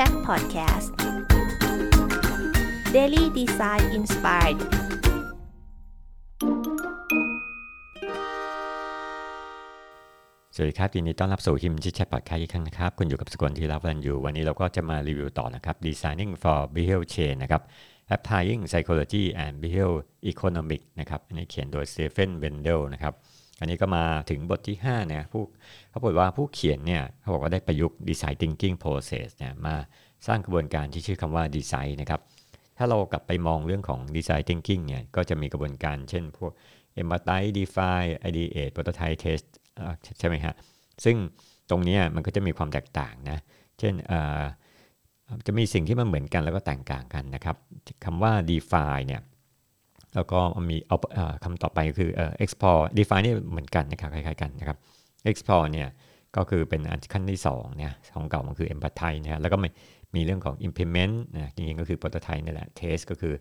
Chat Podcast Daily Design Inspired สวัสดีครับยินดีต้อนรับสู่ฮิมจิแชทพอดแคสต์อีกครั้งนะครับ คุณอยู่กับสกลที่รับวันอยู่ วันนี้เราก็จะมารีวิวต่อนะครับ Designing for behavior Change นะครับ Applying Psychology and Behavioral Economics นะครับอันนี้เขียนโดย Stephen Wendell นะครับ อันนี้ก็มาถึงบทที่5เนี่ยผู้เขาบอกว่าผู้เขียนเนี่ยเขาบอกว่าได้ประยุกต์ Design Thinking Process เนี่ยมาสร้างกระบวนการที่ชื่อคำว่า Design นะครับ ถ้าเรากลับไปมองเรื่องของ Design Thinking เนี่ยก็จะมีกระบวนการเช่นพวก Empathize Define Ideate Prototype Test ใช่ไหมฮะ ซึ่งตรงนี้มันก็จะมีความแตกต่างนะ เช่นจะมีสิ่งที่มันเหมือนกันแล้วก็แตกต่างกันนะครับคำว่า define เนี่ย แล้วก็มีเอาคำต่อไปคือ explore define นี่เหมือนกันนะครับคล้ายๆกันนะครับ explore เนี่ยก็คือเป็นอันขั้นที่2เนี่ยของเก่ามันคือ empathize นะแล้วก็มีเรื่องของ implement นะจริงๆก็คือ prototype นี่แหละ test ก็คือ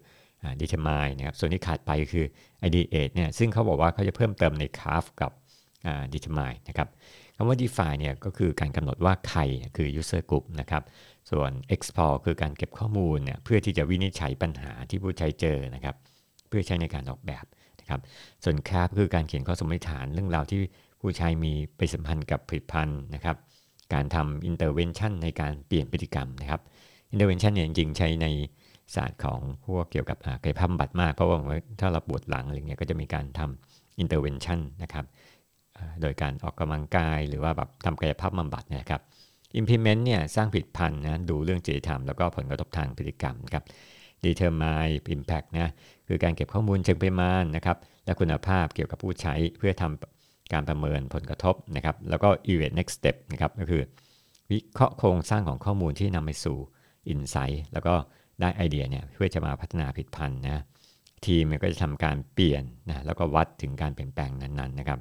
determine นะครับส่วนที่ขาดไปคือ ideate เนี่ยซึ่งเขาบอกว่าเขาจะเพิ่มเติมใน craft กับ determine นะครับคำว่า define เนี่ยก็คือการกำหนดว่าใครคือ user group นะครับส่วน explore คือการเก็บข้อมูลเนี่ยเพื่อที่จะวินิจฉัยปัญหาที่ผู้ใช้เจอนะครับ เพื่อใช้ในการออกแบบนะครับส่วน craft คือการเขียนข้อสมมติฐานเรื่องราวที่ผู้ใช้มีไปสัมพันธ์กับผลิตภัณฑ์นะครับ การทำ intervention ในการเปลี่ยนพฤติกรรมนะครับ intervention เนี่ยจริงๆ ใช้ในศาสตร์ของพวกเกี่ยวกับกายภาพบำบัดมาก เพราะว่าถ้าเราปวดหลังอะไรเงี้ยก็จะมีการทำ intervention นะครับโดยการออกกำลังกายหรือว่าแบบทำกายภาพบำบัดนะครับ implement เนี่ยสร้างผิดพันธ์นะดูเรื่องจริยธรรมแล้วก็ผลกระทบทางพฤติกรรมครับ determine impact นะคือการเก็บข้อมูลเชิงปริมาณนะครับและคุณภาพเกี่ยวกับผู้ใช้เพื่อทำการประเมินผลกระทบนะครับแล้วก็ evaluate next step นะครับก็คือวิเคราะห์โครงสร้างของข้อมูลที่นำไปสู่ insight แล้วก็ได้ไอเดียเนี่ยเพื่อจะมาพัฒนาผิดพันธ์นะทีมก็จะทำการเปลี่ยนนะแล้วก็วัดถึงการเปลี่ยนแปลงนั้นๆนะครับ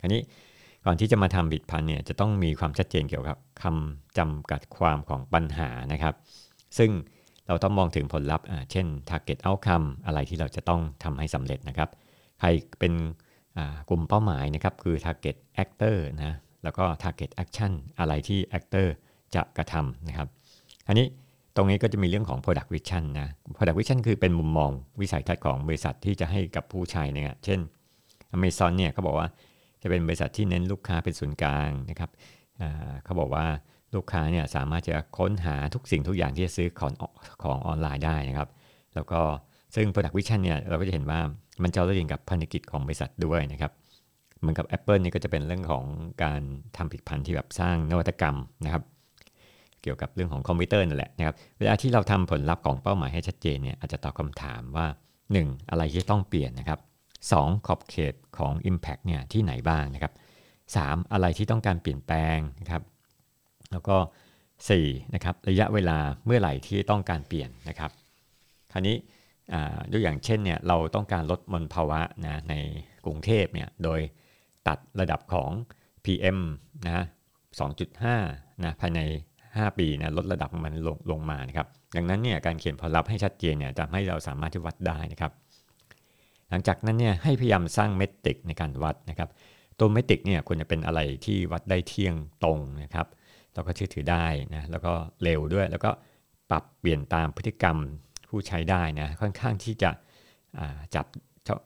คราวนี้ก่อนที่จะมาทำบิดพันเนี่ยจะต้องมีความชัดเจนเกี่ยวกับคำจำกัดความของปัญหานะครับ ซึ่ง เราต้องมองถึงผลลัพธ์เช่น target outcome อะไรที่เราจะต้องทำให้สำเร็จนะครับ ใครเป็นกลุ่มเป้าหมายนะครับคือ target actor นะแล้วก็ target action อะไรที่ actor จะกระทำนะครับ อันนี้ตรงนี้ก็จะมีเรื่องของ product vision นะ product vision คือเป็นมุมมองวิสัยทัศน์ของบริษัทที่จะให้กับผู้ใช้เนี่ยเช่น Amazon เนี่ยเขาบอกว่าจะเป็นบริษัทที่เน้นลูกค้าเป็นศูนย์กลางนะครับเขาบอกว่า ลูกค้าเนี่ยสามารถจะค้นหาทุกสิ่งทุกอย่างที่จะซื้อของของออนไลน์ได้นะครับ แล้วก็ซึ่ง Product Vision เนี่ยเราก็จะเห็นว่ามันจะเรื่องกับพันธกิจของบริษัทด้วยนะครับ เหมือนกับ Apple นี่ก็จะเป็นเรื่องของการทำผลิตภัณฑ์ที่แบบสร้างนวัตกรรมนะครับ เกี่ยวกับเรื่องของคอมพิวเตอร์นั่นแหละนะครับ เวลาที่เราทำผลลัพธ์ของเป้าหมายให้ชัดเจนเนี่ยอาจจะตอบคำถามว่า 1. อะไรที่ต้องเปลี่ยนนะครับ 2. ขอบเขตของ Impact เนี่ยที่ไหนบ้างนะครับ 3. อะไรที่ต้องการเปลี่ยนแปลงนะครับ แล้วก็4นะครับระยะเวลาเมื่อไหร่ที่ต้องการเปลี่ยนนะครับ คราวนี้ยกอย่างเช่นเนี่ยเราต้องการลดมลภาวะนะในกรุงเทพเนี่ยโดยตัดระดับของ PM นะ2.5นะภายใน 5 ปีนะลดระดับมันลงลงมานะครับดังนั้นเนี่ยการเขียนผลลัพธ์ให้ชัดเจนเนี่ยจะให้เราสามารถที่วัดได้นะครับ หลังจากนั้นเนี่ยให้พยายามสร้างเมตริกในการวัดนะครับ ตัวเมตริกเนี่ยควรจะเป็นอะไรที่วัดได้เที่ยงตรงนะครับ แล้วก็เชื่อถือได้นะแล้วก็เร็วด้วย แล้วก็ปรับเปลี่ยนตามพฤติกรรมผู้ใช้ได้นะค่อนข้างที่จะจับ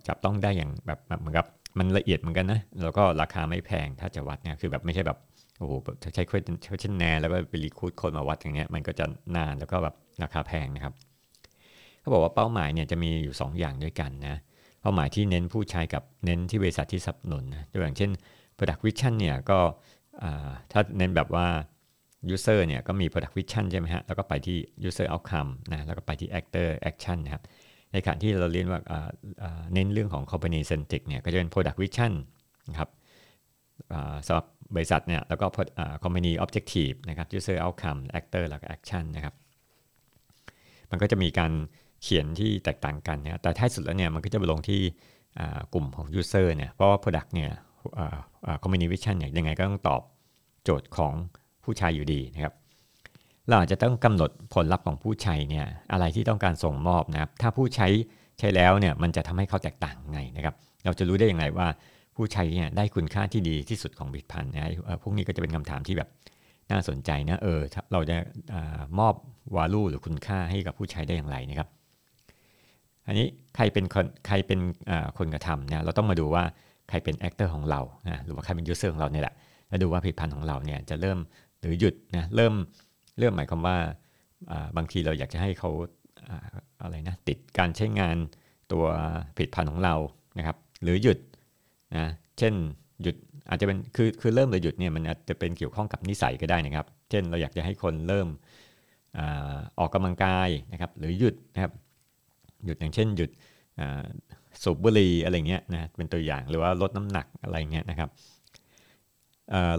จับต้องได้อย่างแบบเหมือนกับมันละเอียดเหมือนกันนะแล้วก็ราคาไม่แพงถ้าจะวัดเนี่ยคือแบบไม่ใช่แบบโอ้โหใช้เครื่องแนแล้วก็ไปรีคูดคนมาวัดอย่างเงี้ยมันก็จะนานแล้วก็แบบราคาแพงนะครับเขาบอกว่าเป้าหมายเนี่ยจะมีอยู่ 2 อย่างด้วยกันนะเป้าหมายที่เน้นผู้ใช้กับเน้นที่บริษัทที่สนับสนุนนะตัวอย่างเช่น Product Vision เนี่ยก็ถ้าเน้นแบบว่า User เนี่ยก็มี Product Vision ใช่ไหมฮะ แล้วก็ไปที่ User Outcome นะ แล้วก็ไปที่ Actor Action นะครับ ในขณะที่เราเรียนว่าเน้นเรื่องของ Company Centric เนี่ย ก็จะเป็น Product Vision นะครับสำหรับบริษัทเนี่ย แล้วก็ Company Objective นะครับ User Outcome Actor แล้วก็ Action นะครับ มันก็จะมีการเขียนที่แตกต่างกันนะแต่ท้ายสุดแล้วเนี่ย มันก็จะไปลงที่กลุ่มของ User เนี่ย เพราะว่า Product เนี่ย Company Vision เนี่ย ยังไงก็ต้องตอบโจทย์ของ ผู้ใช้อยู่ดีนะครับเราอาจจะต้องกำหนดผลลัพธ์ของผู้ใช้เนี่ยอะไรที่ต้องการส่งมอบนะครับถ้าผู้ใช้ใช้แล้วเนี่ยมันจะทำให้เขาแตกต่างไงนะครับเราจะรู้ได้อย่างไรว่าผู้ใช้เนี่ยได้คุณค่าที่ดีที่สุดของผลิตภัณฑ์นะพวกนี้ก็จะเป็นคำถามที่แบบน่าสนใจนะเออเราจะเอ่อมอบ value หรือคุณค่าให้กับผู้ใช้ได้อย่างไรนะครับ อันนี้ใครเป็นคนใครเป็นคนกระทำเนี่ยเราต้องมาดูว่าใครเป็น actor ของเรานะหรือว่าใครเป็น user ของเราเนี่ยแหละแล้วดูว่าผลิตภัณฑ์ของเราเนี่ยจะเริ่ม หรือหยุดนะเริ่มเริ่มหมายความว่าบางทีเราอยากจะให้เขาอะไรนะติดการใช้งานตัวผลิตภัณฑ์ของเรานะครับ หรือหยุดนะเช่นหยุดอาจจะเป็นคือคือเริ่มหรือหยุดเนี่ยมันอาจจะเป็นเกี่ยวข้องกับนิสัยก็ได้นะครับ เช่นเราอยากจะให้คนเริ่มออกกำลังกายนะครับหรือหยุดนะครับหยุดอย่างเช่น หยุดสูบบุหรี่อะไรเงี้ยนะเป็นตัวอย่างหรือว่าลดน้ำหนักอะไรเงี้ยนะครับ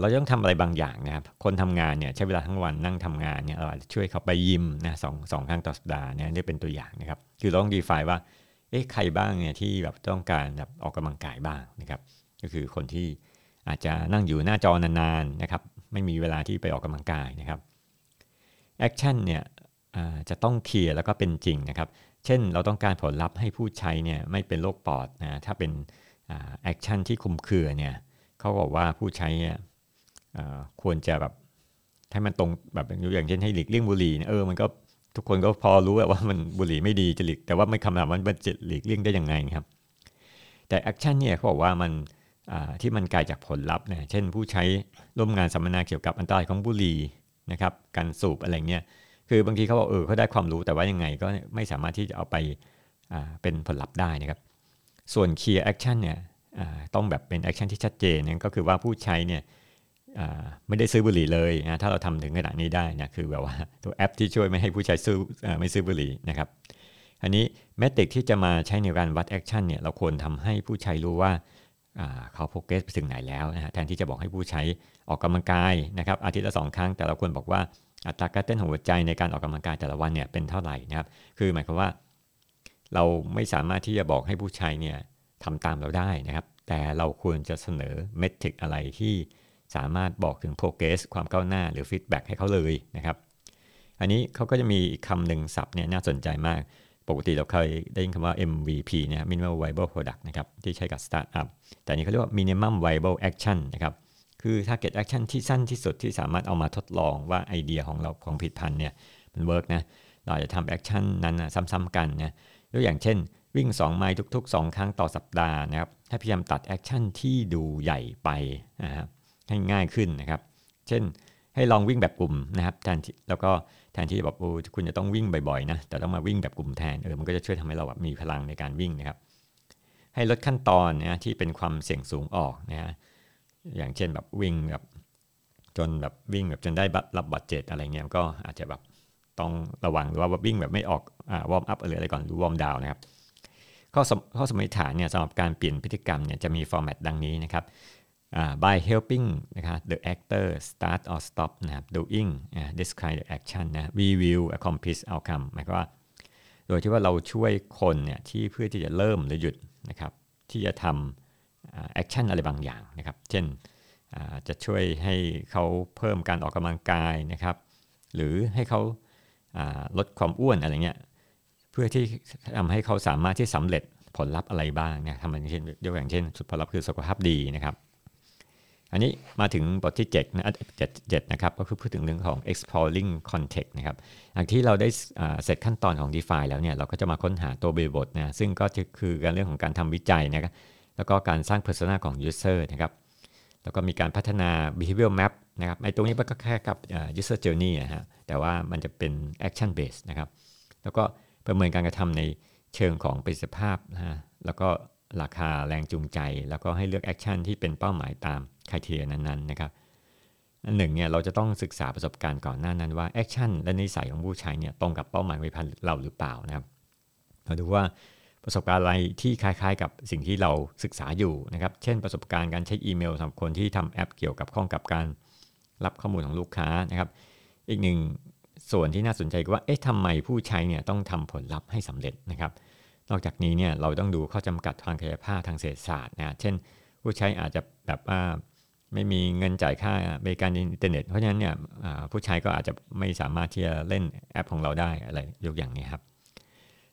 เราต้องทำอะไรบางอย่างนะครับ คนทำงานเนี่ยใช้เวลาทั้งวันนั่งทำงานเนี่ยเราอาจจะช่วยเขาไปยิมนะสองสองครั้งต่อสัปดาห์เนี่ยนี่เป็นตัวอย่างนะครับ คือเราต้อง define ว่าเอ๊ะใครบ้างเนี่ยที่แบบต้องการแบบออกกำลังกายบ้างนะครับ ก็คือคนที่อาจจะนั่งอยู่หน้าจอนานๆนะครับ ไม่มีเวลาที่ไปออกกำลังกายนะครับ action เนี่ยจะต้อง clear แล้วก็เป็นจริงนะครับ เช่นเราต้องการผลลัพธ์ให้ผู้ใช้เนี่ยไม่เป็นโรคปอดนะถ้าเป็นaction ที่คลุมเครือเนี่ย เขาบอกว่าผู้ใช้เนี่ยควรจะแบบให้มันตรงแบบอย่างเช่นให้หลีกเลี่ยงบุหรี่เออมันก็ทุกคนก็พอรู้ว่ามันบุหรี่ไม่ดีจะหลีกแต่ว่าไม่คำนึงว่ามันจะหลีกเลี่ยงได้ยังไงครับ แต่ action เนี่ยเขาบอกว่ามันที่มันกลายจากผลลัพธ์นะเช่นผู้ใช้ร่วมงานสัมมนาเกี่ยวกับอันตรายของบุหรี่นะครับการสูบอะไรเงี้ยคือบางทีเขาบอกเออเขาได้ความรู้แต่ว่ายังไงก็ไม่สามารถที่จะเอาไปเป็นผลลัพธ์ได้นะครับ ส่วน Key Action เนี่ย ต้องแบบเป็น action ที่ชัดเจนนั่นก็คือว่าผู้ใช้เนี่ยไม่ได้ซื้อบุหรี่เลยนะถ้าเราทำถึงขนาดนี้ได้นะคือแบบว่าตัวแอปที่ช่วยไม่ให้ผู้ใช้ซื้อไม่ซื้อบุหรี่นะครับอันนี้ metric ที่จะมาใช้ในการวัด action เนี่ยเราควรทำให้ผู้ใช้รู้ว่าเขาโฟกัสไปถึงไหนแล้วนะฮะแทนที่จะบอกให้ผู้ใช้ออกกำลังกายนะครับอาทิตย์ละสองครั้ง แต่เราควรบอกว่าอัตราการเต้นของหัวใจในการออกกำลังกายแต่ละวันเนี่ยเป็นเท่าไหร่นะครับคือหมายความว่า เราไม่สามารถที่จะบอกให้ผู้ใช้เนี่ย ทำตามเราได้นะครับ แต่เราควรจะเสนอเมทริกอะไรที่สามารถบอกถึง progress ความก้าวหน้าหรือ feedback ให้เขาเลยนะครับ อันนี้เขาก็จะมีคำหนึ่งศัพท์เนี่ยน่าสนใจมาก ปกติเราเคยได้ยินคำว่า MVP เนี่ย minimal viable product นะครับ ที่ใช้กับ startup แต่นี้เขาเรียกว่า minimum viable action นะครับคือ target action ที่สั้นที่สุดที่สามารถเอามาทดลองว่าไอเดียของเราของผิดพันเนี่ยมัน work นะ เราจะทำ action นั้นนะซ้ำๆกันนะยกอย่างเช่น วิ่ง 2 ไมล์ทุก ๆ 2 ครั้งต่อสัปดาห์นะครับถ้าพยายามตัด action ที่ดูใหญ่ไปนะครับให้ง่ายขึ้นนะครับ เช่นให้ลองวิ่งแบบกลุ่มนะครับแทนที่แล้วก็แทนที่แบบโอ้คุณจะต้องวิ่งบ่อยๆนะแต่ต้องมาวิ่งแบบกลุ่มแทนเออมันก็จะช่วยทำให้เราแบบมีพลังในการวิ่งนะครับ ให้ลดขั้นตอนนะที่เป็นความเสี่ยงสูงออกนะฮะอย่างเช่นแบบวิ่งแบบจนแบบวิ่งแบบจนได้รับบาดเจ็บอะไรเงี้ยก็อาจจะแบบต้องระวังหรือว่าวิ่งแบบไม่ออกอ่า warm up อะไรก่อนหรือ warm down นะครับ ข้อข้อสมมติฐานเนี่ยสำหรับการเปลี่ยนพฤติกรรมเนี่ยจะมี format ดังนี้นะครับ uh, by helping นะครับ the actor start or stop นะครับ doing uh, describe the action นะ we will accomplish outcome หมายความว่า โดยที่ว่าเราช่วยคนเนี่ยที่เพื่อที่จะเริ่มหรือหยุดนะครับที่จะทำ action อะไรบางอย่างนะครับ เช่นจะช่วยให้เขาเพิ่มการออกกำลังกายนะครับ หรือให้เขาลดความอ้วนอะไรเงี้ยเพื่อที่ทำให้เขาสามารถที่สำเร็จ ผลลัพธ์อะไรบ้างเนี่ยทำอย่างเช่นยกอย่างเช่นสุดผลลัพธ์คือสุขภาพดีนะครับ อันนี้มาถึงบทที่7นะเจ็ดนะครับ ก็คือพูดถึงเรื่องของ exploring context นะครับหลังที่เราได้เสร็จขั้นตอนของ define แล้วเนี่ยเราก็จะมาค้นหาตัวบริบทนะซึ่งก็คือการเรื่องของการทำวิจัยนะครับแล้วก็การสร้าง persona ของ user นะครับแล้วก็มีการพัฒนา behavior map นะครับไอ้ตรงนี้มันก็คล้ายกับ user journey นะฮะแต่ว่ามันจะเป็น action base นะครับ แล้วก็ประเมินการกระทำใน เชิงของประสิทธิภาพนะฮะแล้วก็ราคาแรงจูงใจ แล้วก็ให้เลือก action ที่เป็นเป้าหมายตามคุณทียนั้นๆนะครับอันหนึ่งเนี่ยเราจะต้องศึกษาประสบการณ์ก่อนหน้านั้นว่า action และนิสัยของผู้ใช้เนี่ยตรงกับเป้าหมายผลิตภัณฑ์เราหรือเปล่านะครับเราดูว่าประสบการณ์อะไรที่คล้ายๆ กับสิ่งที่เราศึกษาอยู่นะครับ เช่นประสบการณ์การใช้อีเมลสำหรับคนที่ทำแอปเกี่ยวกับข้องกับการรับข้อมูลของลูกค้านะครับ อีกหนึ่ง ส่วนที่น่าสนใจก็ว่าเอ๊ะทำไมผู้ใช้เนี่ยต้องทำผลลัพธ์ให้สำเร็จนะครับ นอกจากนี้เนี่ยเราต้องดูข้อจำกัดทางกายภาพทางเศรษฐศาสตร์นะเช่น ผู้ใช้อาจจะแบบว่าไม่มีเงินจ่ายค่าบริการอินเทอร์เน็ต เพราะฉะนั้นเนี่ยผู้ใช้ก็อาจจะไม่สามารถที่จะเล่นแอปของเราได้อะไรยกอย่างนี้ครับ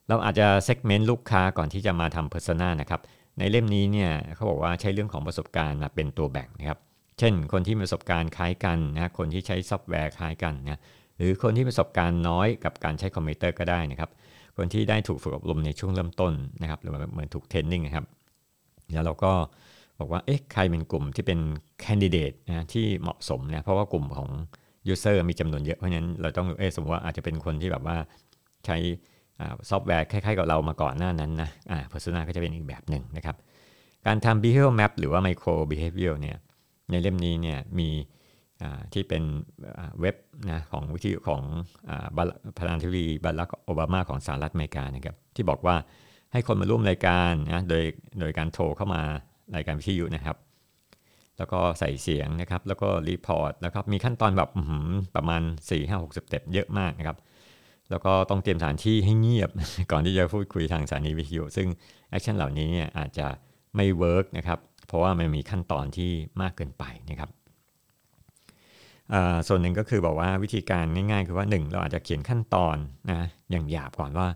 เราอาจจะ segment ลูกค้าก่อนที่จะมาทำ persona นะครับในเล่มนี้เนี่ยเขาบอกว่าใช้เรื่องของประสบการณ์มาเป็นตัวแบ่งนะครับ เช่น คนที่มีประสบการณ์คล้ายกันนะคนที่ใช้ซอฟต์แวร์คล้ายกันนะ หรือคนที่ประสบการณ์น้อยกับการใช้คอมพิวเตอร์ก็ได้นะครับ คนที่ได้ถูกฝึกอบรมในช่วงเริ่มต้นนะครับหรือเหมือนถูก training นะครับแล้วเราก็บอกว่าเอ๊ะใครเป็นกลุ่มที่เป็นcandidate นะที่เหมาะสมนะเพราะว่ากลุ่มของ user มีจำนวนเยอะเพราะฉะนั้นเราต้องเอ๊ะสมมติว่าอาจจะเป็นคนที่แบบว่าใช้ซอฟต์แวร์คล้ายๆกับเรามาก่อนหน้านั้นนะอ่า persona ก็จะเป็นอีกแบบหนึ่งนะครับ การทำ behavior map หรือว่า micro behavior เนี่ยในเล่มนี้เนี่ยมี ที่เป็นเว็บนะของวิธีของประธานาธิบดีบารักโอบามาของสหรัฐอเมริกานะครับที่บอกว่าให้คนมาร่วมรายการนะโดยโดยการโทรเข้ามารายการวิทยุนะครับ แล้วก็ใส่เสียงนะครับ แล้วก็ report แล้วครับมีขั้นตอนแบบประมาณ 4 5 6 step เยอะมากนะครับ แล้วก็ต้องเตรียมสถานที่ให้เงียบ ก่อนที่จะพูดคุยทางสถานีวิทยุ ซึ่ง action เหล่านี้เนี่ยอาจจะไม่ work นะครับเพราะว่ามันมีขั้นตอนที่มากเกินไปนะครับ ส่วนหนึ่งก็คือบอกว่าวิธีการง่ายๆ คือว่า 1 เราอาจจะเขียนขั้นตอนนะอย่างหยาบก่อนว่า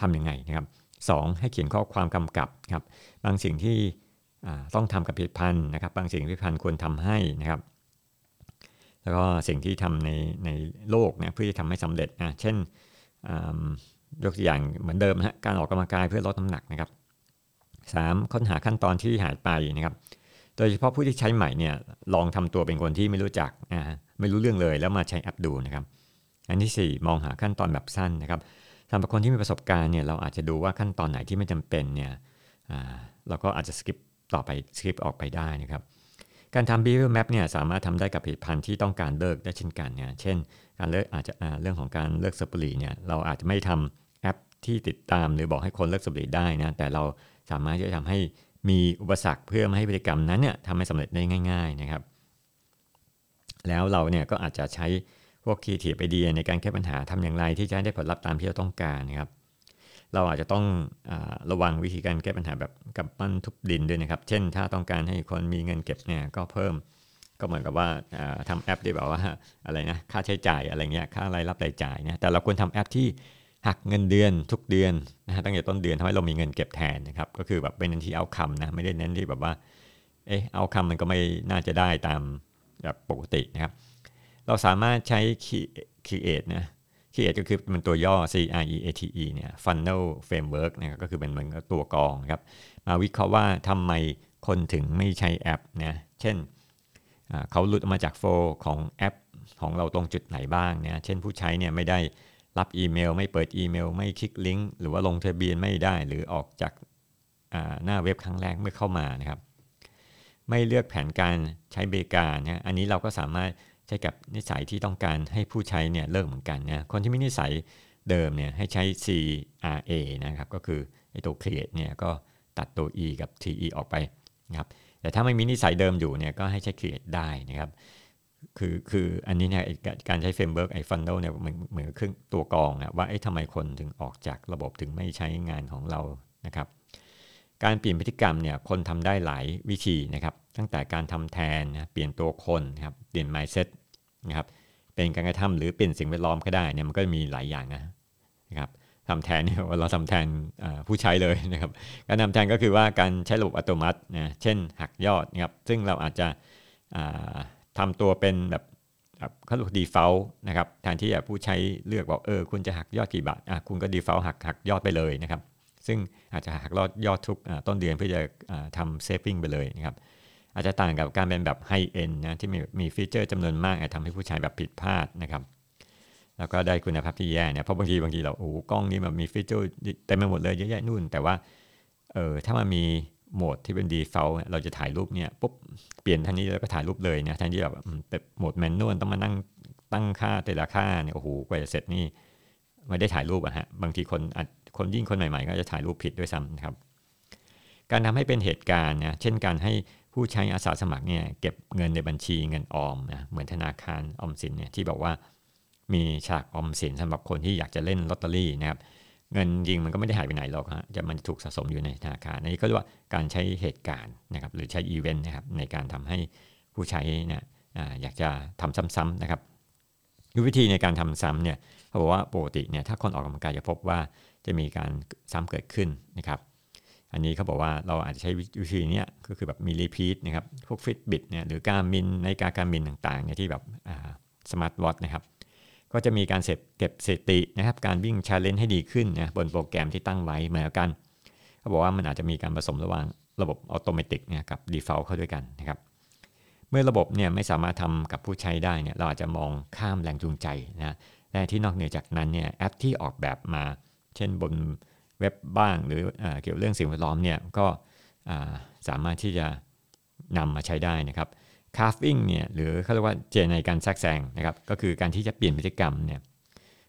ทํำยังไงนะครับสให้เขียนข้อความกำกับครับบางสิ่งที่ต้องทำกับผลิตภัณฑ์นะครับ บางสิ่งผลิตภัณฑ์ควรทำให้นะครับ แล้วก็สิ่งที่ทำในในโลกนะเพื่อจะทำให้สำเร็จนะเช่นยกตัวอย่างเหมือนเดิมนะการออกกำลังกายเพื่อลดน้ำหนักนะครับ 3. ค้นหาขั้นตอนที่หายไปนะครับ โดยเฉพาะผู้ที่ใช้ใหม่เนี่ยลองทำตัวเป็นคนที่ไม่รู้จักนะไม่รู้เรื่องเลยแล้วมาใช้แอปดูนะครับ อันที่ 4 มองหาขั้นตอนแบบสั้นนะครับสำหรับคนที่มีประสบการณ์เนี่ยเราอาจจะดูว่าขั้นตอนไหนที่ไม่จำเป็นเนี่ยเราก็อาจจะ skip ต่อไป skip ออกไปได้นะครับการทำ behavior map เนี่ยสามารถทำได้กับผลิตภัณฑ์ที่ต้องการเลิกได้เช่นกันเนี่ยเช่น การเลิกอาจจะเรื่องของการเลิกสูบบุหรี่เนี่ยเราอาจจะไม่ทำแอปที่ติดตามหรือบอกให้คนเลิกสูบบุหรี่ได้นะแต่เราสามารถที่จะทำให้ มีอุปสรรคเพื่อไม่ให้พฤติกรรมนั้นเนี่ยทำให้สำเร็จได้ง่าย ๆนะครับ แล้วเราเนี่ยก็อาจจะใช้พวกคีย์เทียบไอเดีในการแก้ปัญหาทำอย่างไรที่จะได้ผลลัพธ์ตามที่เราต้องการนะครับ เราอาจจะต้องอระวังวิธีการแก้ปัญหาแบบกับปั้นทุบดินด้วยนะครับ เช่น ถ้าต้องการให้คนมีเงินเก็บเนี่ยก็เพิ่ม ก็เหมือนกับว่าทำแอปที่แบบว่าอะไรนะค่าใช้จ่ายอะไรเงี้ยค่ารายรับรายจ่ายนะแต่เราควรทำแอปที่ หักเงินเดือนทุกเดือนนะฮะตั้งแต่ต้นเดือนทำให้เรามีเงินเก็บแทนนะครับ ก็คือแบบเป็นเน้นที่เอาคำนะไม่ได้เน้นที่แบบว่าเอ๊ะเอาคำมันก็ไม่น่าจะได้ตามแบบปกตินะครับ เราสามารถใช้ create นะ create ก็คือมันตัวย่อ c r e a t e เนี่ย funnel framework นะครับก็คือเป็นเหมือนตัวกองครับ มาวิเคราะห์ว่าทำไมคนถึงไม่ใช้แอปนะเช่นเขาหลุดออกมาจากโฟของแอปของเราตรงจุดไหนบ้างเนี่ยเช่นผู้ใช้เนี่ยไม่ได้ รับอีเมล ไม่เปิดอีเมล ไม่คลิกลิงก์หรือว่าลงทะเบียนไม่ได้หรือออกจากหน้าเว็บครั้งแรกเมื่อเข้ามานะครับ ไม่เลือกแผนการใช้บริการนะอันนี้เราก็สามารถใช้กับนิสัยที่ต้องการให้ผู้ใช้เนี่ยเลิกเหมือนกันนะคนที่มีนิสัยเดิมเนี่ยให้ใช้ CRA นะครับก็คือไอตัว create เนี่ยก็ตัดตัว e กับ te ออกไปนะครับแต่ถ้าไม่มีนิสัยเดิมอยู่เนี่ยก็ให้ใช้ create ได้นะครับ คือคืออันนี้เนี่ยการใช้ framework ไอ้ funnel เนี่ยเหมือนเหมือนเครื่องตัวกรองอะว่าไอ้ทำไมคนถึงออกจากระบบถึงไม่ใช้งานของเรานะครับ การเปลี่ยนพฤติกรรมเนี่ยคนทำได้หลายวิธีนะครับ ตั้งแต่การทำแทนนะเปลี่ยนตัวคนนะครับเปลี่ยน mindset นะครับเป็นการกระทำหรือเปลี่ยนสิ่งแวดล้อมก็ได้เนี่ยมันก็มีหลายอย่างนะนะครับทำแทนเนี่ยเราทำแทนผู้ใช้เลยนะครับการทำแทนก็คือว่าการใช้ระบบอัตโนมัตินะเช่นหักยอดนะครับซึ่งเราอาจจะ ทำตัวเป็นแบบเขาเรียก default นะครับแทนที่จะผู้ใช้เลือกบอกเออคุณจะหักยอดกี่บาทอะคุณก็ default หักหักยอดไปเลยนะครับ ซึ่งอาจจะหักยอดยอดทุกต้นเดือนเพื่อจะทำ saving ไปเลยนะครับอาจจะต่างกับการเป็นแบบ high end นะที่มีมีฟีเจอร์จำนวนมากอาจทำให้ผู้ใช้แบบผิดพลาดนะครับแล้วก็ได้คุณภาพที่แย่เนี่ยเพราะบางทีบางทีเราโอ้กล้องนี้มันมีฟีเจอร์เต็มไปหมดเลยเยอะแยะนู่น แต่ว่าเออถ้ามันมี โหมดที่เป็น default เราจะถ่ายรูปเนี่ยปุ๊บเปลี่ยนทันนี้แล้วก็ถ่ายรูปเลยนะทันที่แบบแบบโหมดแมนนวลต้องมานั่งตั้งค่าแต่ละค่าเนี่ยโอ้โหกว่าจะเสร็จนี่ไม่ได้ถ่ายรูปอะฮะบางทีคนคนยิ่งคนใหม่ๆ ก็จะถ่ายรูปผิดด้วยซ้ำนะครับ การทำให้เป็นเหตุการณ์นะเช่นการให้ผู้ใช้อาสาสมัครเนี่ยเก็บเงินในบัญชีเงินออมนะเหมือนธนาคารออมสินเนี่ยที่บอกว่ามีฉากออมสินสำหรับคนที่อยากจะเล่นลอตเตอรี่นะครับ เงินจริงมันก็ไม่ได้หายไปไหนหรอกฮะจะมันถูกสะสมอยู่ในธนาคารนี่ก็เรียกว่าการใช้เหตุการณ์นะครับหรือใช้อีเวนต์นะครับในการทำให้ผู้ใช้เนี่ยอยากจะทำซ้ำๆนะครับวิธีในการทำซ้ำเนี่ยเขาบอกว่าปกติเนี่ยถ้าคนออกกำลังกายจะพบว่าจะมีการซ้ำเกิดขึ้นนะครับอันนี้เขาบอกว่าเราอาจจะใช้วิธีนี้ก็คือแบบมี repeat นะครับพวก Fitbit เนี่ยหรือ Garmin ในการ Garmin ต่างๆเนี่ยที่แบบสมาร์ทวอทนะครับ ก็จะมีการเก็บสถิตินะครับการวิ่ง challenge ให้ดีขึ้นนะบนโปรแกรมที่ตั้งไว้เหมือนกันเขาบอกว่ามันอาจจะมีการผสมระหว่างระบบอัตโนมัติเนี่ยกับ default เข้าด้วยกันนะครับเมื่อระบบเนี่ยไม่สามารถทำกับผู้ใช้ได้เนี่ยเราอาจจะมองข้ามแรงจูงใจนะและที่นอกเหนือจากนั้นเนี่ยแอปที่ออกแบบมา เช่นบนเว็บบ้างหรืออเกี่ยวเรื่องสิ่งแวดล้อมเนี่ยก็สามารถที่จะนำมาใช้ได้นะครับ carving เนี่ยหรือเขาเรียกว่าเจในการแทรกแซงนะครับก็คือการที่จะเปลี่ยนพฤติกรรมเนี่ย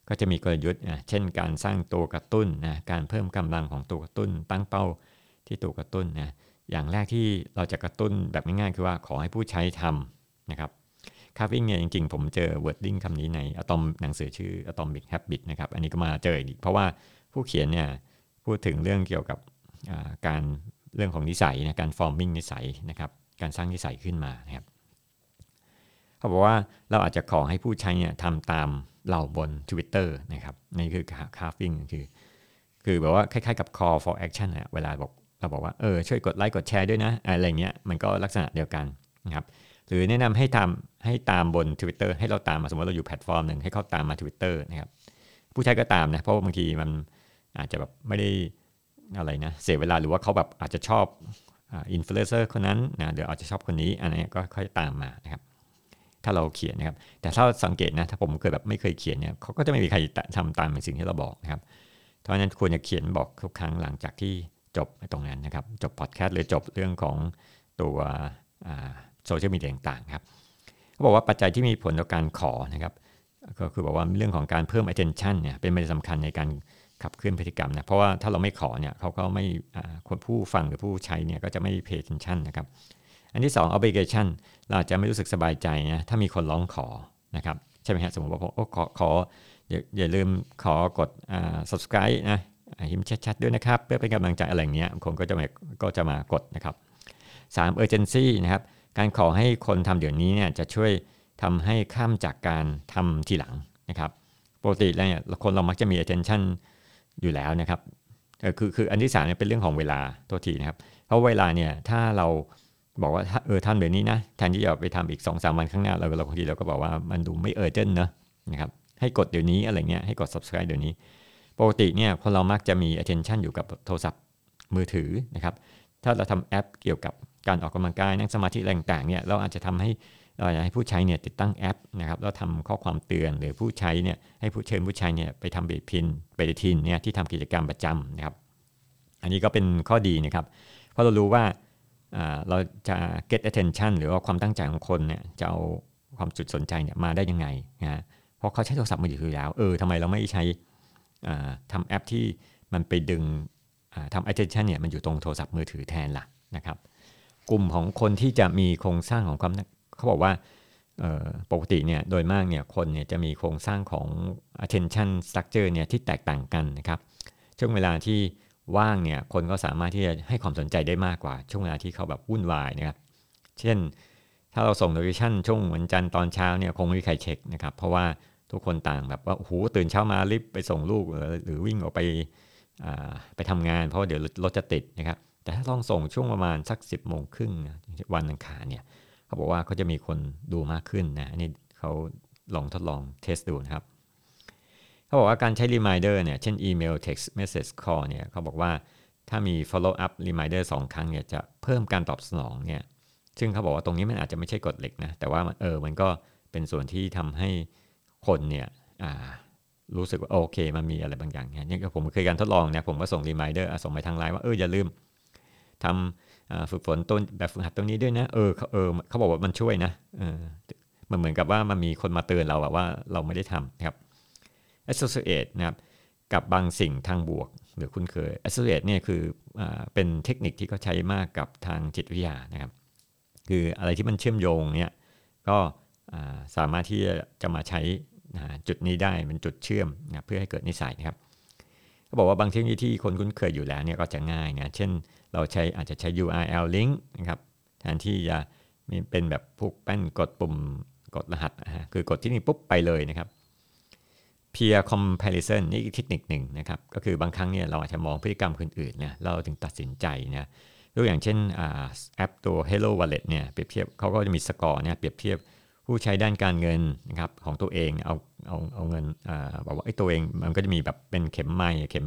ก็จะมีกลยุทธ์เช่น การสร้างตัวกระตุ้นนะการเพิ่มกำลังของตัวกระตุ้น ตั้งเป้าที่ตัวกระตุ้นนะอย่างแรกที่เราจะกระตุ้นแบบง่ายๆคือว่าขอให้ผู้ใช้ทำนะครับ carving เนี่ยจริงๆ ผมเจอ wording คำนี้ในอะตอมหนังสือชื่อ atomic habit นะครับ อันนี้ก็มาเจออีก เพราะว่าผู้เขียนเนี่ยพูดถึงเรื่องเกี่ยวกับการเรื่องของนิสัยนะการ forming นิสัยนะครับ การสร้างนิสัยขึ้นมานะครับ เขาบอกว่าเราอาจจะขอให้ผู้ใช้เนี่ยทำตามเราบน Twitter นะครับนี่คือ carving คือ คือแบบว่าคล้ายๆกับ call for action อะเวลาบอกเราบอกว่าเออช่วยกดไลค์กดแชร์ด้วยนะอะไรเงี้ยมันก็ลักษณะเดียวกันนะครับหรือแนะนำให้ทำให้ตามบน Twitter ให้เราตามมาสมมติเราอยู่แพลตฟอร์มหนึ่งให้เขาตามมา Twitter นะครับผู้ใช้ก็ตามนะเพราะาบางทีมันอาจจะแบบไม่ได้อะไรนะเสียเวลาหรือว่าเขาแบบอาจจะชอบอินฟลูเอนเซอร์คนนั้นนะเดี๋ยวอาจจะชอบคนนี้อันนี้ก็ค่อยตามมานะครับ ถ้าเราเขียนนะครับ แต่ถ้าสังเกตนะถ้าผมเคยแบบไม่เคยเขียนเนี่ยเขาก็จะไม่มีใครทำตามสิ่งที่เราบอกนะครับเพราะฉะนั้นควรจะเขียนบอกทุกครั้งหลังจากที่จบตรงนั้นนะครับจบพอดแคสต์หรือจบเรื่องของตัวโซเชียลมีเดียต่างๆครับเขาบอกว่าปัจจัยที่มีผลต่อการขอนะครับก็คือบอกว่าเรื่องของการเพิ่ม attention เนี่ยเป็นมันสำคัญในการขับเคลื่อนพฤติกรรมนะเพราะว่าถ้าเราไม่ขอเนี่ยเขาก็ไม่คนผู้ฟังหรือผู้ใช้เนี่ยก็จะไม่ pay attention นะครับ อันที่ 2 obligation เราจะไม่รู้สึกสบายใจนะถ้ามีคนร้องขอนะครับใช่ไหมฮะสมมติว่าโอ้ขอขออย่าอย่าลืมขอกด subscribe นะหิมชัดๆด้วยนะครับ เพื่อเป็นกำลังใจอะไรเงี้ยคนก็จะมาก็จะมากดนะครับ 3 urgency นะครับการขอให้คนทำเดี๋ยวนี้เนี่ยจะช่วยทำให้ข้ามจากการทำทีหลังนะครับปกติแล้วเนี่ยคนเรามักจะมี attention อยู่แล้วนะครับคือคืออันที่สามเนี่ยเป็นเรื่องของเวลาตัวทีนะครับ เพราะเวลาเนี่ยถ้าเรา บอกว่าเออทำเดี๋ยวนี้นะแทนที่จะไปทำอีก2อสาวันข้างหน้าเราเราบางทีเราก็บอกว่ามันดูไม่เออร์เจนเนะนะครับให้กดเดี๋ยวนี้อะไรเงี้ยให้กด subscribe เดี๋ยวนี้ ปกติเนี่ยคนเรามักจะมี attention อยู่กับโทรศัพท์มือถือนะครับถ้าเราทำแอปเกี่ยวกับการออกกำลังกายนั่งสมาธิแรงต่างเนี่ยเราอาจจะทำให้เราอยากให้ผู้ใช้เนี่ยติดตั้งแอปนะครับแล้วทำข้อความเตือนหรือผู้ใช้เนี่ยให้ผู้เชิญผู้ใช้เนี่ยไปทำเบรพินเบรทินเนี่ยที่ทำกิจกรรมประจำนะครับ อันนี้ก็เป็นข้อดีนะครับเพราะเรารู้ว่า เราจะ get attention หรือว่าความตั้งใจของคนเนี่ยจะเอาความจุดสนใจเนี่ยมาได้ยังไงนะเพราะเขาใช้โทรศัพท์มือถือแล้วเออทำไมเราไม่ใช้ทำแอปที่มันไปดึงทำ attention เนี่ยมันอยู่ตรงโทรศัพท์มือถือแทนล่ะนะครับ กลุ่มของคนที่จะมีโครงสร้างของความเขาบอกว่าปกติเนี่ยโดยมากเนี่ยคนเนี่ยจะมีโครงสร้างของ attention structure เนี่ยที่แตกต่างกันนะครับช่วงเวลาที่ ว่างเนี่ยคนก็สามารถที่จะให้ความสนใจได้มากกว่า ช่วงเวลาที่เขาแบบวุ่นวายนะครับ เช่น ถ้าเราส่ง notification ช่วงวันจันทร์ตอนเช้าเนี่ยคงไม่มีใครเช็คนะครับ เพราะว่าทุกคนต่างแบบว่าโอ้โหตื่นเช้ามารีบไปส่งลูกหรือวิ่งออกไปไปทำงาน เพราะเดี๋ยวรถจะติดนะครับ แต่ถ้าต้องส่งช่วงประมาณสัก 10บโมงครึ่งวันอังคารเนี่ยเขาบอกว่าเขาจะมีคนดูมากขึ้นนะอันนี้เขาลองทดลองเทสดูนะครับ เขาบอกว่าการใช้ reminder เนี่ย เช่นอีเมล text message call เนี่ยเขาบอกว่าถ้ามี follow up reminder 2 ครั้งเนี่ยจะเพิ่มการตอบสนองเนี่ย ซึ่งเขาบอกว่าตรงนี้มันอาจจะไม่ใช่กฎเหล็กนะ แต่ว่าเออ มันก็เป็นส่วนที่ทำให้คนเนี่ยรู้สึกว่าโอเค มันมีอะไรบางอย่างเนี่ยผมเคยการทดลองเนี่ยผมก็ส่ง reminder ส่งไปทางไลน์ว่าเอออย่าลืมทำฝึกฝนต้นแบบฝึกหัดตรงนี้ด้วยนะ เออเออเขาบอกว่ามันช่วยนะเออมันเหมือนกับว่ามันมีคนมาเตือนเราว่าเราไม่ได้ทำนะครับ associate นะครับกับบางสิ่งทางบวก หรือคุณเคย associate เนี่ยคืออเป็นเทคนิคที่เขาใช้มากกับทางจิตวิทยานะครับ คืออะไรที่มันเชื่อมโยงเนี่ยก็สามารถที่จะมาใช้จุดนี้ได้เป็นจุดเชื่อมนะเพื่อให้เกิดนิสัยนะครับเขาบอกว่าบางเทคนิคที่คนคุ้นเคยอยู่แล้วเนี่ยก็จะง่ายนะเช่นเราใช้อาจจะใช้ URL link นะครับแทนที่จะเป็นแบบพวกแป้นกดปุ่มกดรหัสนะฮะคือกดที่นี่ปุ๊บไปเลยนะครับ peer comparison นี่อีกเทคนิคหนึ่งนะครับ ก็คือบางครั้งเนี่ยเราอาจจะมองพฤติกรรมคนอื่นเนี่ยเราถึงตัดสินใจนะยกอย่างเช่นแอปตัว Hello Wallet เนี่ยเปรียบเทียบเขาก็จะมีสกอร์เนี่ยเปรียบเทียบผู้ใช้ด้านการเงินนะครับของตัวเองเอาเอาเอาเงินอบอกว่าไอ้ตัวเองมันก็จะมีแบบเป็นเข็มไม้เข็ม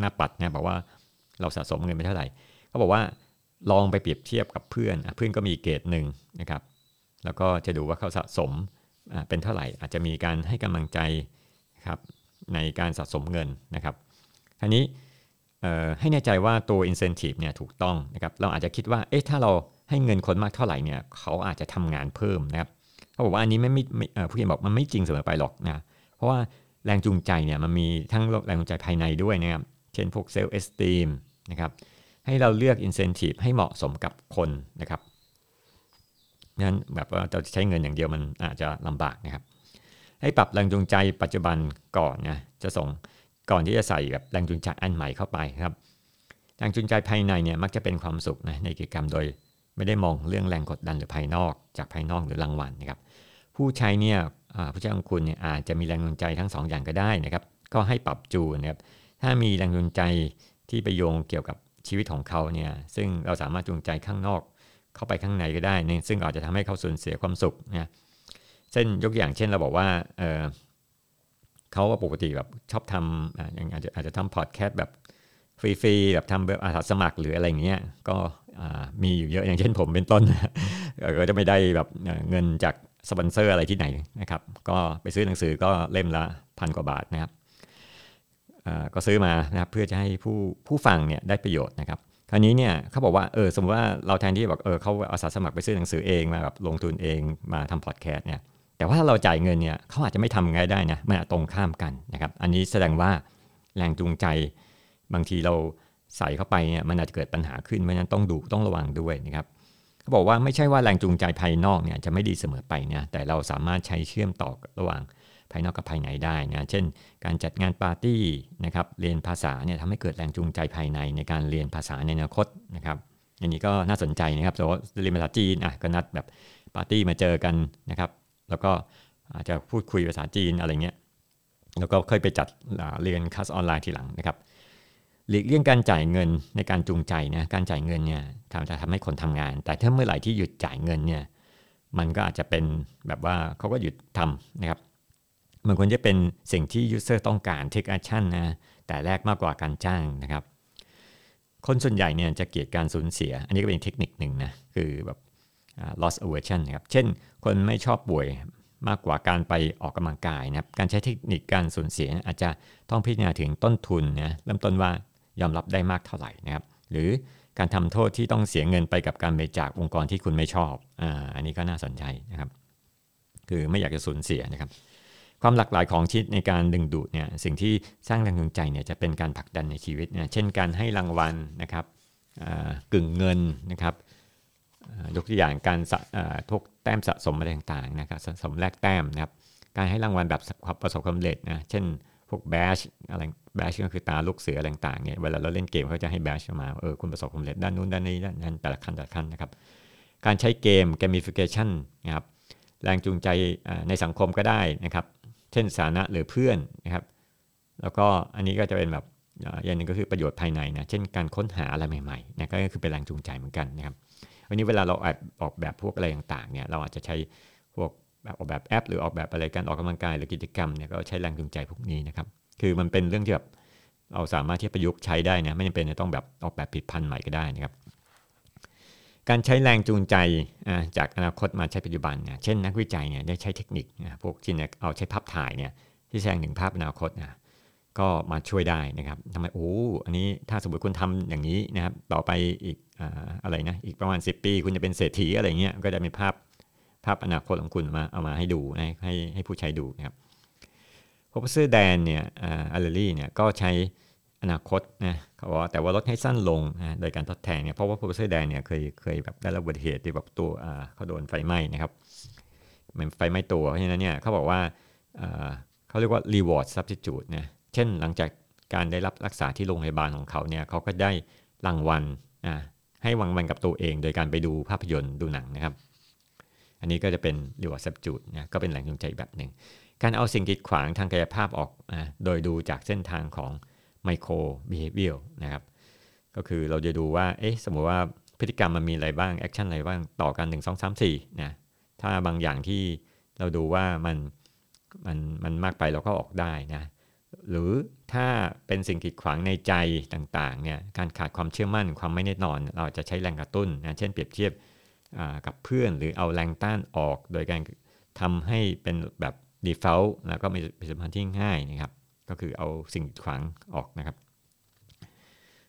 หน้าปัดนี่ยบอกว่าเราสะสมเงินไปเท่าไหร่เขาบอกว่าลองไปเปรียบเทียบกับเพื่อนเพื่อนก็มีเกรดหนึ่งนะครับแล้วก็จะดูว่าเขาสะสมเป็นเท่าไหร่ อาจจะมีการให้กำลังใจ ครับในการสะสมเงินนะครับทีนี้ให้แน่ใจว่าตัว incentive เนี่ยถูกต้องนะครับเราอาจจะคิดว่าเอ๊ะถ้าเราให้เงินคนมากเท่าไหร่เนี่ยเขาอาจจะทำงานเพิ่มนะครับเขาบอกว่าอันนี้ไม่ไม่ผู้เขียนบอกมันไม่จริงเสมอไปหรอกนะเพราะว่าแรงจูงใจเนี่ยมันมีทั้งแรงจูงใจภายในด้วยนะครับเช่นพวก self esteem นะครับให้เราเลือก incentive ให้เหมาะสมกับคนนะครับนั้นแบบว่าเราใช้เงินอย่างเดียวมันอาจจะลำบากนะครับ ให้ปรับแรงจูงใจปัจจุบันก่อนนะจะส่งก่อนที่จะใส่แบบแรงจูงใจอันใหม่เข้าไปครับแรงจูงใจภายในเนี่ยมักจะเป็นความสุขนะในกิจกรรมโดย ไม่ได้มองเรื่องแรงกดดันหรือภายนอก จากภายนอกหรือรางวัลนะครับผู้ใช้เนี่ยผู้ใช้ของคุณเนี่ยอาจจะมีแรงจูงใจทั้ง2ออย่างก็ได้นะครับก็ให้ปรับจูนนะครับถ้ามีแรงจูงใจที่ไปโยงเกี่ยวกับชีวิตของเขาเนี่ยซึ่งเราสามารถจูงใจข้างนอก เข้าไปข้างในก็ได้นซึ่งอาจจะทำให้เขาสูญเสียความสุขนะ เช่นยกอย่างเช่นเราบอกว่าเขาปกติแบบชอบทำอาจจะอาจจะทำพอดแคสต์แบบฟรีๆแบบทำแบบอาสาสมัครหรืออะไรเงี้ยก็มีอยู่เยอะอย่างเช่นผมเป็นต้นก็จะไม่ได้แบบเงินจากสปอนเซอร์อะไรที่ไหนนะครับ ก็ไปซื้อหนังสือก็เล่มละพันกว่าบาทนะครับก็ซื้อมานะครับเพื่อจะให้ผู้ผู้ฟังเนี่ยได้ประโยชน์นะครับ คราวนี้เนี่ยเขาบอกว่าเออสมมติว่าเราแทนที่บอกเออเขาอาสาสมัครไปซื้อหนังสือเองมาแบบลงทุนเองมาทำพอดแคสต์เนี่ย แต่ว่าถ้าเราจ่ายเงินเนี่ยเขาอาจจะไม่ทำไงได้นะมันตรงข้ามกันนะครับ อันนี้แสดงว่าแรงจูงใจบางทีเราใส่เข้าไปเนี่ยมันอาจจะเกิดปัญหาขึ้นเพราะฉะนั้นต้องดูต้องระวังด้วยนะครับเขาบอกว่าไม่ใช่ว่าแรงจูงใจภายนอกเนี่ยจะไม่ดีเสมอไปนะแต่เราสามารถใช้เชื่อมต่อระหว่างภายนอกกับภายในได้นะเช่น การจัดงานปาร์ตี้นะครับเรียนภาษาเนี่ยทำให้เกิดแรงจูงใจภายในในการเรียนภาษาในอนาคตนะครับอันนี้ก็น่าสนใจนะครับสมมติเรียนภาษาจีนอะก็นัดแบบปาร์ตี้มาเจอกันนะครับ แล้วก็อาจจะพูดคุยภาษาจีนอะไรเงี้ยแล้วก็เคยไปจัดเรียนคลาสออนไลน์ทีหลังนะครับหลีกเลี่ยงการจ่ายเงินในการจูงใจนะการจ่ายเงินเนี่ยทำจะทำให้คนทำงาน แต่ถ้าเมื่อไหร่ที่หยุดจ่ายเงินเนี่ยมันก็อาจจะเป็นแบบว่าเขาก็หยุดทำนะครับมันควรจะเป็นสิ่งที่ยูเซอร์ต้องการ take action นะแต่แรกมากกว่าการจ้างนะครับ คนส่วนใหญ่เนี่ยจะเกลียดการสูญเสีย อันนี้ก็เป็นเทคนิคหนึ่งนะคือแบบ loss aversion นะครับเช่น คนไม่ชอบป่วยมากกว่าการไปออกกำลังกายนะครับการใช้เทคนิคการสูญเสียอาจจะต้องพิจารณาถึงต้นทุนนะเริ่มต้นว่ายอมรับได้มากเท่าไหร่นะครับหรือการทำโทษที่ต้องเสียเงินไปกับการบริจาคองค์กรที่คุณไม่ชอบอ่าอันนี้ก็น่าสนใจนะครับ คือไม่อยากจะสูญเสียนะครับ ความหลากหลายของชีวิตในการดึงดูดเนี่ยสิ่งที่สร้างแรงจูงใจเนี่ยจะเป็นการผลักดันในชีวิตเนี่ยเช่นการให้รางวัลนะครับกึ่งเงินนะครับ ยกตัวอย่างการทุกแต้มสะสมอะไรต่างๆนะครับสะสมแลกแต้มนะครับการให้รางวัลแบบประสบความสำเร็จนะเช่นพวกแบชอะไรแบชก็คือตาลูกเสืออะไรต่างๆเนี่ยเวลาเราเล่นเกมเขาจะให้แบชมาเออคุณประสบความสำเร็จด้านนู้นด้านนี้ด้านนั้นแต่ละขั้นแต่ละขั้นนะครับการใช้เกม gamification นะครับแรงจูงใจในสังคมก็ได้นะครับเช่นสาระหรือเพื่อนนะครับแล้วก็อันนี้ก็จะเป็นแบบอย่างนึงก็คือประโยชน์ภายในนะเช่นการค้นหาอะไรใหม่ๆนะก็คือเป็นแรงจูงใจเหมือนกันนะครับ วันนี้เวลาเราออกแบบพวกอะไรต่างๆเนี่ยเราอาจจะใช้พวกแบบออกแบบแอป หรือออกแบบอะไรการออกกำลังกายหรือกิจกรรมเนี่ยก็ใช้แรงจูงใจพวกนี้นะครับ คือมันเป็นเรื่องที่แบบเราสามารถที่ประยุกต์ใช้ได้นะไม่จำเป็นจะต้องแบบออกแบบผิดพันธุ์ใหม่ก็ได้นะครับ การใช้แรงจูงใจจากอนาคตมาใช้ปัจจุบันเนี่ยเช่นนักวิจัยเนี่ยได้ใช้เทคนิคพวกที่เอาใช้ภาพถ่ายเนี่ยที่แสดงถึงภาพอนาคตนะ ก็มาช่วยได้นะครับทำไมโอ้อันนี้ถ้าสมมติคุณทำอย่างนี้นะครับ ต่อไปอีกอะไรนะอีกประมาณ 10 ปี คุณจะเป็นเศรษฐีอะไรเงี้ยก็จะมีภาพภาพอนาคตของคุณมาเอามาให้ดูนะให้ให้ผู้ใช้ดูนะครับ Professor Dan เนี่ย Ariely เนี่ยก็ใช้อนาคตนะเขาบอกแต่ว่าลดให้สั้นลงนะโดยการทดแทนเนี่ยเพราะว่า Professor Dan เนี่ยเคยเคยแบบได้รับอุบัติเหตุที่แบบตัวเขาโดนไฟไหม้นะครับเหมันไฟไหม้ตัวเพราะฉะนั้นเนี่ยเขาบอกว่าเขาเรียกว่า reward substitute นะ เช่นหลังจากการได้รับรักษาที่โรงพยาบาลของเขาเนี่ยเขาก็ได้รางวัลให้รางวัลกับตัวเอง โดยการไปดูภาพยนตร์ดูหนังนะครับ อันนี้ก็จะเป็น reward substitute นะก็เป็นแรงจูงใจแบบหนึ่ง การเอาสิ่งกีดขวางทางกายภาพออกโดยดูจากเส้นทางของ micro behavior นะครับก็คือเราจะดูว่าเอ๊ะสมมติว่าพฤติกรรมมันมีอะไรบ้าง action อะไรบ้างต่อกัน 1 2 3 4นะถ้าบางอย่างที่เราดูว่ามันมันมันมากไปเราก็ออกได้นะ หรือถ้าเป็นสิ่งกีดขวางในใจต่างๆเนี่ยการขาดความเชื่อมั่นความไม่แน่นอน เราจะใช้แรงกระตุ้นนะเช่นเปรียบเทียบกับเพื่อนหรือเอาแรงต้านออก โดยการทำให้เป็นแบบ default แล้วก็มีปสัมพันธ์ที่ง่ายนะครับ ก็คือเอาสิ่งขวางออกนะครับ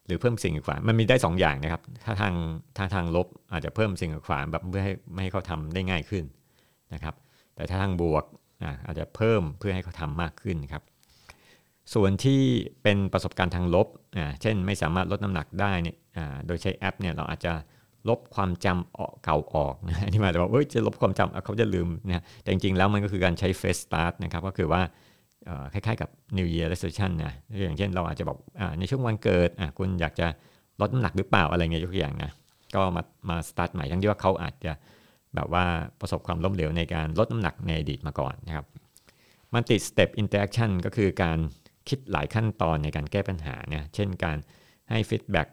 หรือเพิ่มสิ่งขวางมันมีได้ 2ออย่างนะครับ ถ้าทางถ้าทางลบอาจจะเพิ่มสิ่งขวางแบบเพื่อให้ไม่ให้เขาทำได้ง่ายขึ้นนะครับ แต่ถ้าทางบวกอาจจะเพิ่มเพื่อให้เขาทำมากขึ้นครับ ส่วนที่เป็นประสบการณ์ทางลบเช่นไม่สามารถลดน้ำหนักได้เนี่ยโดยใช้แอปเนี่ยเราอาจจะลบความจำเก่าออกนะที่มาแต่ว่าเอ้ยจะลบความจำเขาจะลืมนะแต่จริงๆแล้วมันก็คือการใช้ face start นะครับก็คือว่าคล้ายๆกับ New Year Resolution นะอย่างเช่นเราอาจจะบอกในช่วงวันเกิดคุณอยากจะลดน้ำหนักหรือเปล่าอะไรเงี้ยยกตัวอย่างนะก็มามาสตาร์ทใหม่ทั้งที่ว่าเขาอาจจะแบบว่าประสบความล้มเหลวในการลดน้ำหนักในอดีตมาก่อนนะครับมันติด step interaction ก็คือการ คิดหลายขั้นตอนในการแก้ปัญหาเนี่ยเช่นการให้ฟีดแบ็ก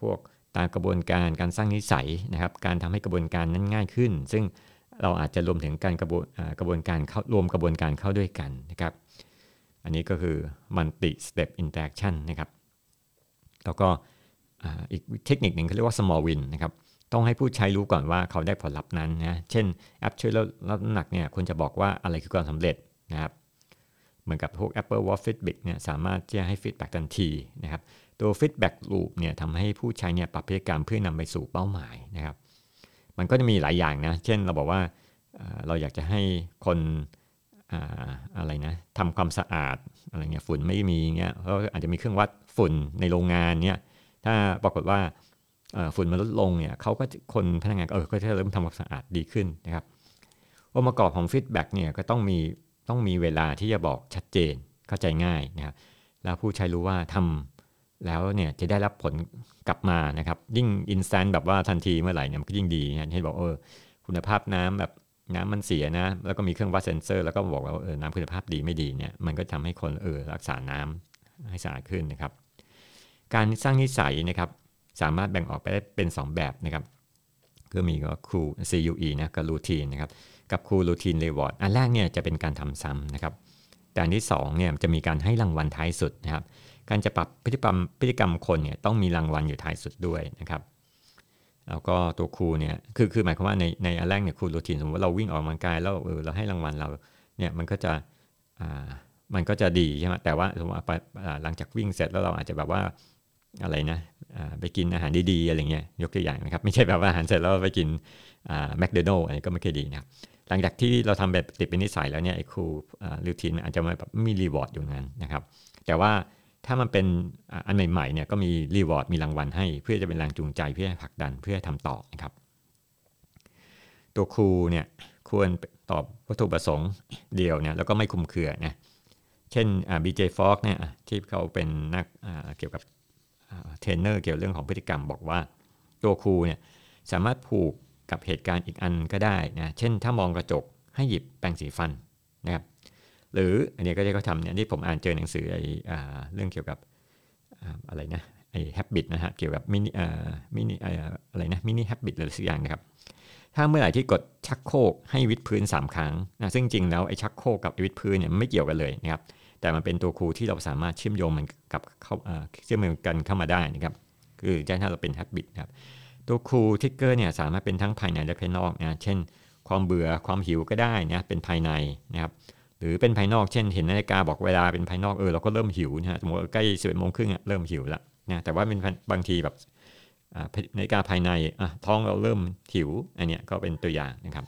พวกตามกระบวนการการสร้างนิสัยนะครับ การทำให้กระบวนการนั้นง่ายขึ้น ซึ่งเราอาจจะรวมถึงการกระบวนกระบวนการเข้ารวมกระบวนการเข้าด้วยกันนะครับ อันนี้ก็คือ multi step interaction นะครับ แล้วก็อีกเทคนิคหนึ่งเขาเรียกว่า small win นะครับ ต้องให้ผู้ใช้รู้ก่อนว่าเขาได้ผลลัพธ์นั้นนะ เช่นแอปช่วยลดน้ำหนักเนี่ยควรจะบอกว่าอะไรคือความสำเร็จนะครับ เหมือนกับพวก Apple Watch Fitbit เนี่ยสามารถที่จะให้ฟีดแบ็กทันทีนะครับ ตัว feedback loop เนี่ยทำให้ผู้ใช้เนี่ยปรับพฤติกรรมเพื่อนำไปสู่เป้าหมายนะครับ มันก็จะมีหลายอย่างนะ เช่นเราบอกว่าเราอยากจะให้คนอะไรนะทำความสะอาดอะไรเงี้ยฝุ่นไม่มีเงี้ยเราอาจจะมีเครื่องวัดฝุ่นในโรงงานเนี่ยถ้าปรากฏว่าฝุ่นมันลดลงเนี่ยเขาก็คนพนักงานเออก็จะเริ่มทำความสะอาดดีขึ้นนะครับองค์ประกอบของ feedback เนี่ยก็ต้องมี ต้องมีเวลาที่จะบอกชัดเจนเข้าใจง่ายนะครับแล้วผู้ใช้รู้ว่าทำแล้วเนี่ยจะได้รับผลกลับมานะครับ ยิ่ง instant แบบว่าทันทีเมื่อไหร่เนี่ยมันก็ยิ่งดีนะที่บอกเออคุณภาพน้ำแบบน้ำมันเสียนะ แล้วก็มีเครื่องวัดเซนเซอร์แล้วก็บอกว่าเออน้ำคุณภาพดีไม่ดีเนี่ยมันก็ทำให้คนเออรักษาน้ำให้สะอาดขึ้นนะครับ การสร้างนิสัยนะครับ สามารถแบ่งออกไปได้เป็น 2 แบบนะครับ ก็มีก็คู CUE นะกับรูทีนนะครับ กับคูรูทีนเรวอร์ดอันแรกเนี่ยจะเป็นการทำซ้ำนะครับ แต่อันที่2เนี่ยจะมีการให้รางวัลท้ายสุดนะครับ การจะปรับพฤติกรรมพฤติกรรมคนเนี่ยต้องมีรางวัลอยู่ท้ายสุดด้วยนะครับแล้วก็ตัวครูเนี่ยคือคือหมายความว่าในในอันแรกเนี่ยครูรูทีนสมมติว่าเราวิ่งออกกำลังกายแล้วเออเราให้รางวัลเราเนี่ยมันก็จะอ่ามันก็จะดีใช่ไหมแต่ว่าสมมติว่าหลังจากวิ่งเสร็จแล้วเราอาจจะแบบว่าอะไรนะไปกินอาหารดีๆอะไรเงี้ยยกตัวอย่างนะครับ ไม่ใช่แบบว่าอาหารเสร็จแล้วไปกินแมคโดนัลล์อะไรก็ไม่เคยดีนะครับ หลังจากที่เราทำแบบติดเป็นนิสัยแล้วเนี่ยไอ้ cue routine อาจจะไม่แบบมี reward อยู่นั้นนะครับ แต่ว่าถ้ามันเป็นอันใหม่ๆเนี่ยก็มี reward มีรางวัลให้ เพื่อจะเป็นแรงจูงใจเพื่อผลักดันเพื่อทำต่อนะครับ ตัวครูเนี่ยควรตอบวัตถุประสงค์เดียวเนี่ยแล้วก็ไม่คลุมเครือนะเช่น BJ Fogg เนี่ยที่เขาเป็นนักเกี่ยวกับเทรนเนอร์เกี่ยวเรื่องของพฤติกรรมบอกว่าตัวครูเนี่ยสามารถผูก กับเหตุการณ์อีกอันก็ได้นะเช่นถ้ามองกระจกให้หยิบแปรงสีฟันนะครับหรืออันนี้ก็ได้เขาทำเนี่ยที่ผมอ่านเจอหนังสือไอ้เรื่องเกี่ยวกับอะไรนะไอ้ habit นะฮะเกี่ยวกับมินิมินิอะไรนะ mini habit หรือสักอย่างนะครับถ้าเมื่อไหร่ที่กดชักโครกให้วิดพื้น 3 ครั้งนะซึ่งจริงแล้วไอ้ชักโครกกับวิดพื้นเนี่ยไม่เกี่ยวกันเลยนะครับแต่มันเป็นตัวครูที่เราสามารถเชื่อมโยงมันกับเข้าเชื่อมโยงกันเข้ามาได้นะครับคือถ้าเราเป็น habit นะครับ ตัว cue trigger เนี่ยสามารถเป็นทั้งภายในและภายนอกนะเช่น ความเบื่อความหิวก็ได้นะเป็นภายในนะครับหรือเป็นภายนอกเช่นเห็นนาฬิกาบอกเวลาเป็นภายนอกเออเราก็เริ่มหิวนะฮะสมมติใกล้สิบเอ็ดโมงครึ่งเริ่มหิวละนะแต่ว่าเป็นบางทีแบบนาฬิกาภายในอะท้องเราเริ่มหิวอันเนี้ยก็เป็นตัวอย่างนะครับ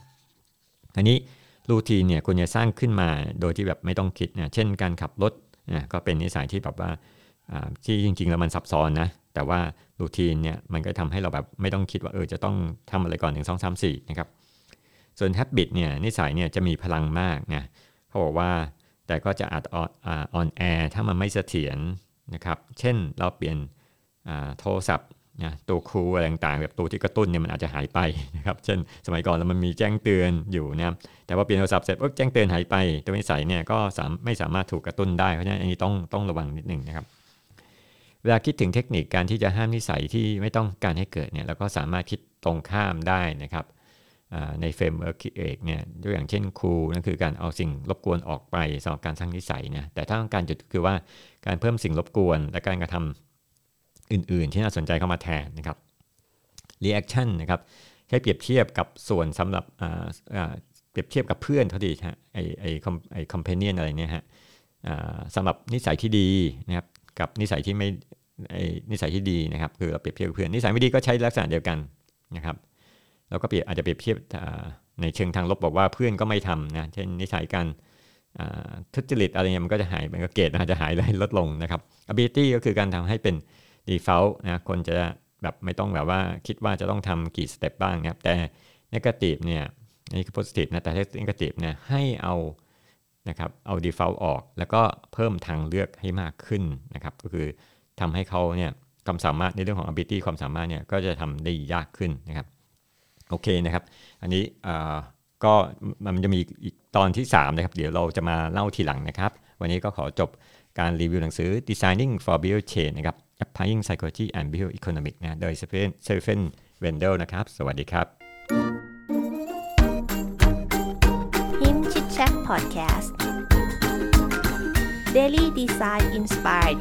อันนี้รูทีนเนี่ยควรจะสร้างขึ้นมาโดยที่แบบไม่ต้องคิดนะเช่นการขับรถนะก็เป็นนิสัยที่แบบว่าที่จริงๆแล้วมันซับซ้อนนะ แต่ว่ารูทีนเนี่ยมันก็ทำให้เราแบบไม่ต้องคิดว่าเออจะต้องทำอะไรก่อนหนึ่งสองสามสี่นะครับ ส่วนแฮบบิตเนี่ยนิสัยเนี่ยจะมีพลังมากนะเขาบอกว่าแต่ก็จะอาจออนแอร์ถ้ามันไม่เสถียรนะครับ เช่นเราเปลี่ยนโทรศัพท์นะตัวครูอะไรต่างๆ แบบตัวที่กระตุ้นเนี่ยมันอาจจะหายไปนะครับ เช่นสมัยก่อนแล้วมันมีแจ้งเตือนอยู่นะแต่ว่าเปลี่ยนโทรศัพท์เสร็จปุ๊บแจ้งเตือนหายไป ตัวนิสัยเนี่ยก็ไม่สามารถถูกกระตุ้นได้ เพราะฉะนั้นอันนี้ต้องต้องระวังนิดหนึ่งนะครับ เวลาคิดถึงเทคนิคการที่จะห้ามนิสัยที่ไม่ต้องการให้เกิดเนี่ยเราก็สามารถคิดตรงข้ามได้นะครับในเฟรมเวิร์กเอกเนี่ยตัวอย่างเช่นครูนั่นคือการเอาสิ่งรบกวนออกไปสำหรับการสร้างนิสัยนะแต่ถ้าต้องการจุดคือว่าการเพิ่มสิ่งรบกวน และการกระทำอื่น ๆ ที่น่าสนใจเข้ามาแทนนะครับ reaction นะครับใช้เปรียบเทียบกับส่วนสำหรับเปรียบเทียบกับเพื่อนเขาดีฮะไอไอคอมไอคอมเพเนียนอะไรเนี่ยฮะสำหรับนิสัยที่ดีนะครับ กับนิสัยที่ไม่นิสัยที่ดีนะครับ คือเราเปรียบเทียบกับเพื่อนนิสัยไม่ดีก็ใช้ลักษณะเดียวกันนะครับเราก็เปรียบอาจจะเปรียบเทียบในเชิงทางลบบอกว่าเพื่อนก็ไม่ทำนะเช่นนิสัยการทุจริตอะไรเงี้ยมันก็จะหายมันก็เกตอาจจะหายได้ลดลงนะครับ ability ก็คือการทำให้เป็น default นะคนจะแบบไม่ต้องแบบว่าคิดว่าจะต้องทำกี่สเต็ปบ้างนะครับแต่ negative เนี่ยนี่คือ positive นะแต่ถ้า negative เนี่ยให้เอา นะครับเอา default ออก แล้วก็เพิ่มทางเลือกให้มากขึ้นนะครับ ก็คือทำให้เขาเนี่ยความสามารถในเรื่องของ ability ความสามารถเนี่ยก็จะทำได้ยากขึ้นนะครับโอเคนะครับ อันนี้ก็มันจะมีอีกตอนที่ 3 นะครับ เดี๋ยวเราจะมาเล่าทีหลังนะครับ วันนี้ก็ขอจบการรีวิวหนังสือ Designing for Behavior Change นะครับ Applying Psychology and Behavior Economics นะโดย Stephen Wendell นะครับ สวัสดีครับ Podcast. Daily Design Inspired